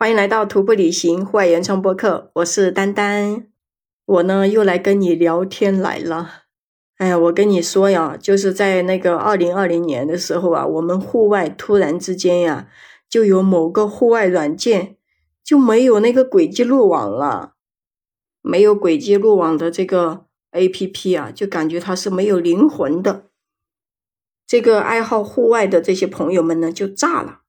欢迎来到徒步旅行户外原创播客，我是丹丹。我呢又来跟你聊天来了。哎呀，我跟你说呀，就是在那个二零二零年的时候啊，我们户外突然之间呀，就有某个户外软件就没有那个轨迹路网了，没有轨迹路网的这个 A P P 啊，就感觉它是没有灵魂的。这个爱好户外的这些朋友们呢，就炸了。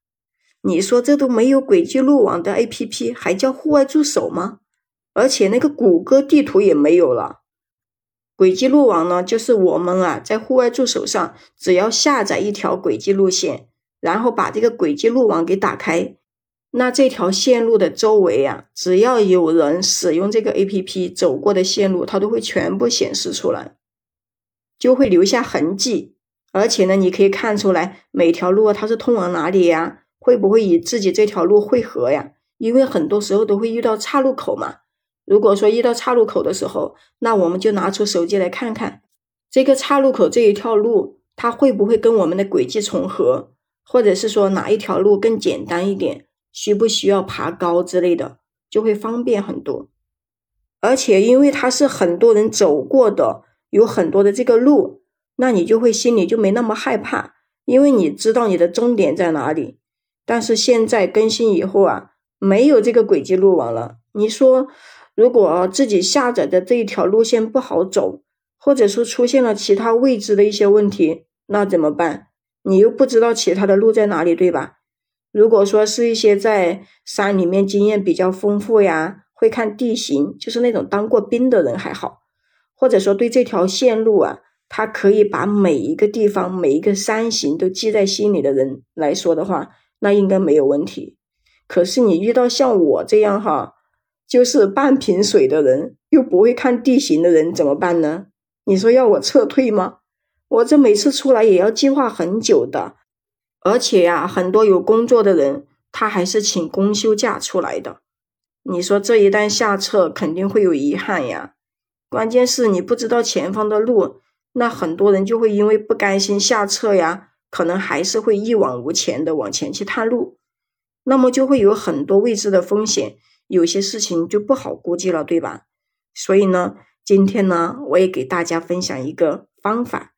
你说这都没有轨迹路网的 A P P，还叫户外助手吗？而且那个谷歌地图也没有了。轨迹路网呢，就是我们啊在户外助手上，只要下载一条轨迹路线，然后把这个轨迹路网给打开，那这条线路的周围啊，只要有人使用这个 A P P 走过的线路，它都会全部显示出来，就会留下痕迹。而且呢，你可以看出来每条路它是通往哪里呀？会不会与自己这条路汇合呀？因为很多时候都会遇到岔路口嘛。如果说遇到岔路口的时候，那我们就拿出手机来看看，这个岔路口这一条路，它会不会跟我们的轨迹重合，或者是说哪一条路更简单一点，需不需要爬高之类的，就会方便很多。而且因为它是很多人走过的，有很多的这个路，那你就会心里就没那么害怕，因为你知道你的终点在哪里。但是现在更新以后啊，没有这个轨迹路网了。你说，如果自己下载的这一条路线不好走，或者说出现了其他未知的一些问题，那怎么办？你又不知道其他的路在哪里，对吧？如果说是一些在山里面经验比较丰富呀，会看地形，就是那种当过兵的人还好，或者说对这条线路啊，他可以把每一个地方、每一个山形都记在心里的人来说的话。那应该没有问题，可是你遇到像我这样哈，就是半瓶水的人，又不会看地形的人怎么办呢？你说要我撤退吗？我这每次出来也要计划很久的，而且呀，很多有工作的人，他还是请公休假出来的。你说这一旦下撤，肯定会有遗憾呀。关键是你不知道前方的路，那很多人就会因为不甘心下撤呀。可能还是会一往无前的往前去探路，那么就会有很多未知的风险，有些事情就不好估计了，对吧？所以呢，今天呢，我也给大家分享一个方法。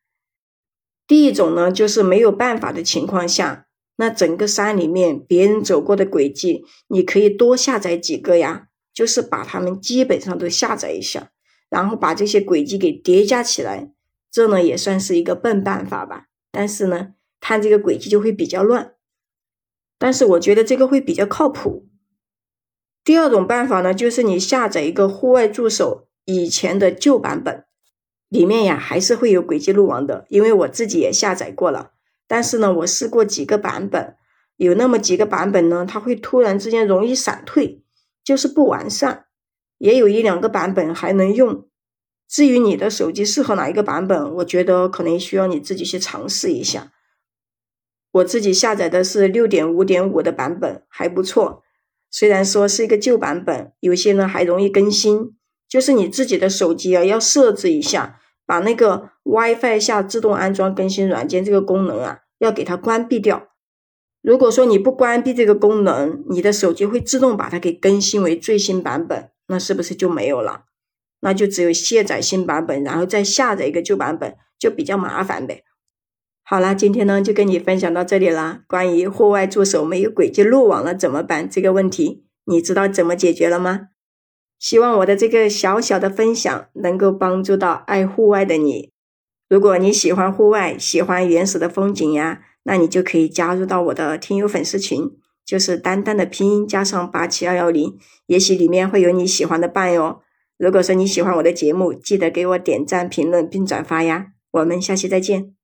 第一种呢，就是没有办法的情况下，那整个山里面别人走过的轨迹，你可以多下载几个呀，就是把它们基本上都下载一下，然后把这些轨迹给叠加起来，这呢也算是一个笨办法吧。但是呢。看这个轨迹就会比较乱，但是我觉得这个会比较靠谱。第二种办法呢，就是你下载一个户外助手以前的旧版本，里面呀还是会有轨迹路网的，因为我自己也下载过了。但是呢，我试过几个版本，有那么几个版本呢，它会突然之间容易闪退，就是不完善；也有一两个版本还能用。至于你的手机适合哪一个版本，我觉得可能需要你自己去尝试一下。我自己下载的是六点五点五的版本，还不错。虽然说是一个旧版本，有些呢还容易更新。就是你自己的手机啊，要设置一下，把那个 WiFi 下自动安装更新软件这个功能啊，要给它关闭掉。如果说你不关闭这个功能，你的手机会自动把它给更新为最新版本，那是不是就没有了？那就只有卸载新版本，然后再下载一个旧版本，就比较麻烦呗。好了，今天呢就跟你分享到这里啦。关于户外助手没有轨迹路网了怎么办这个问题，你知道怎么解决了吗？希望我的这个小小的分享能够帮助到爱户外的你。如果你喜欢户外，喜欢原始的风景呀，那你就可以加入到我的听友粉丝群，就是丹丹的拼音加上八七二幺零，也许里面会有你喜欢的伴哟。如果说你喜欢我的节目，记得给我点赞、评论并转发呀。我们下期再见。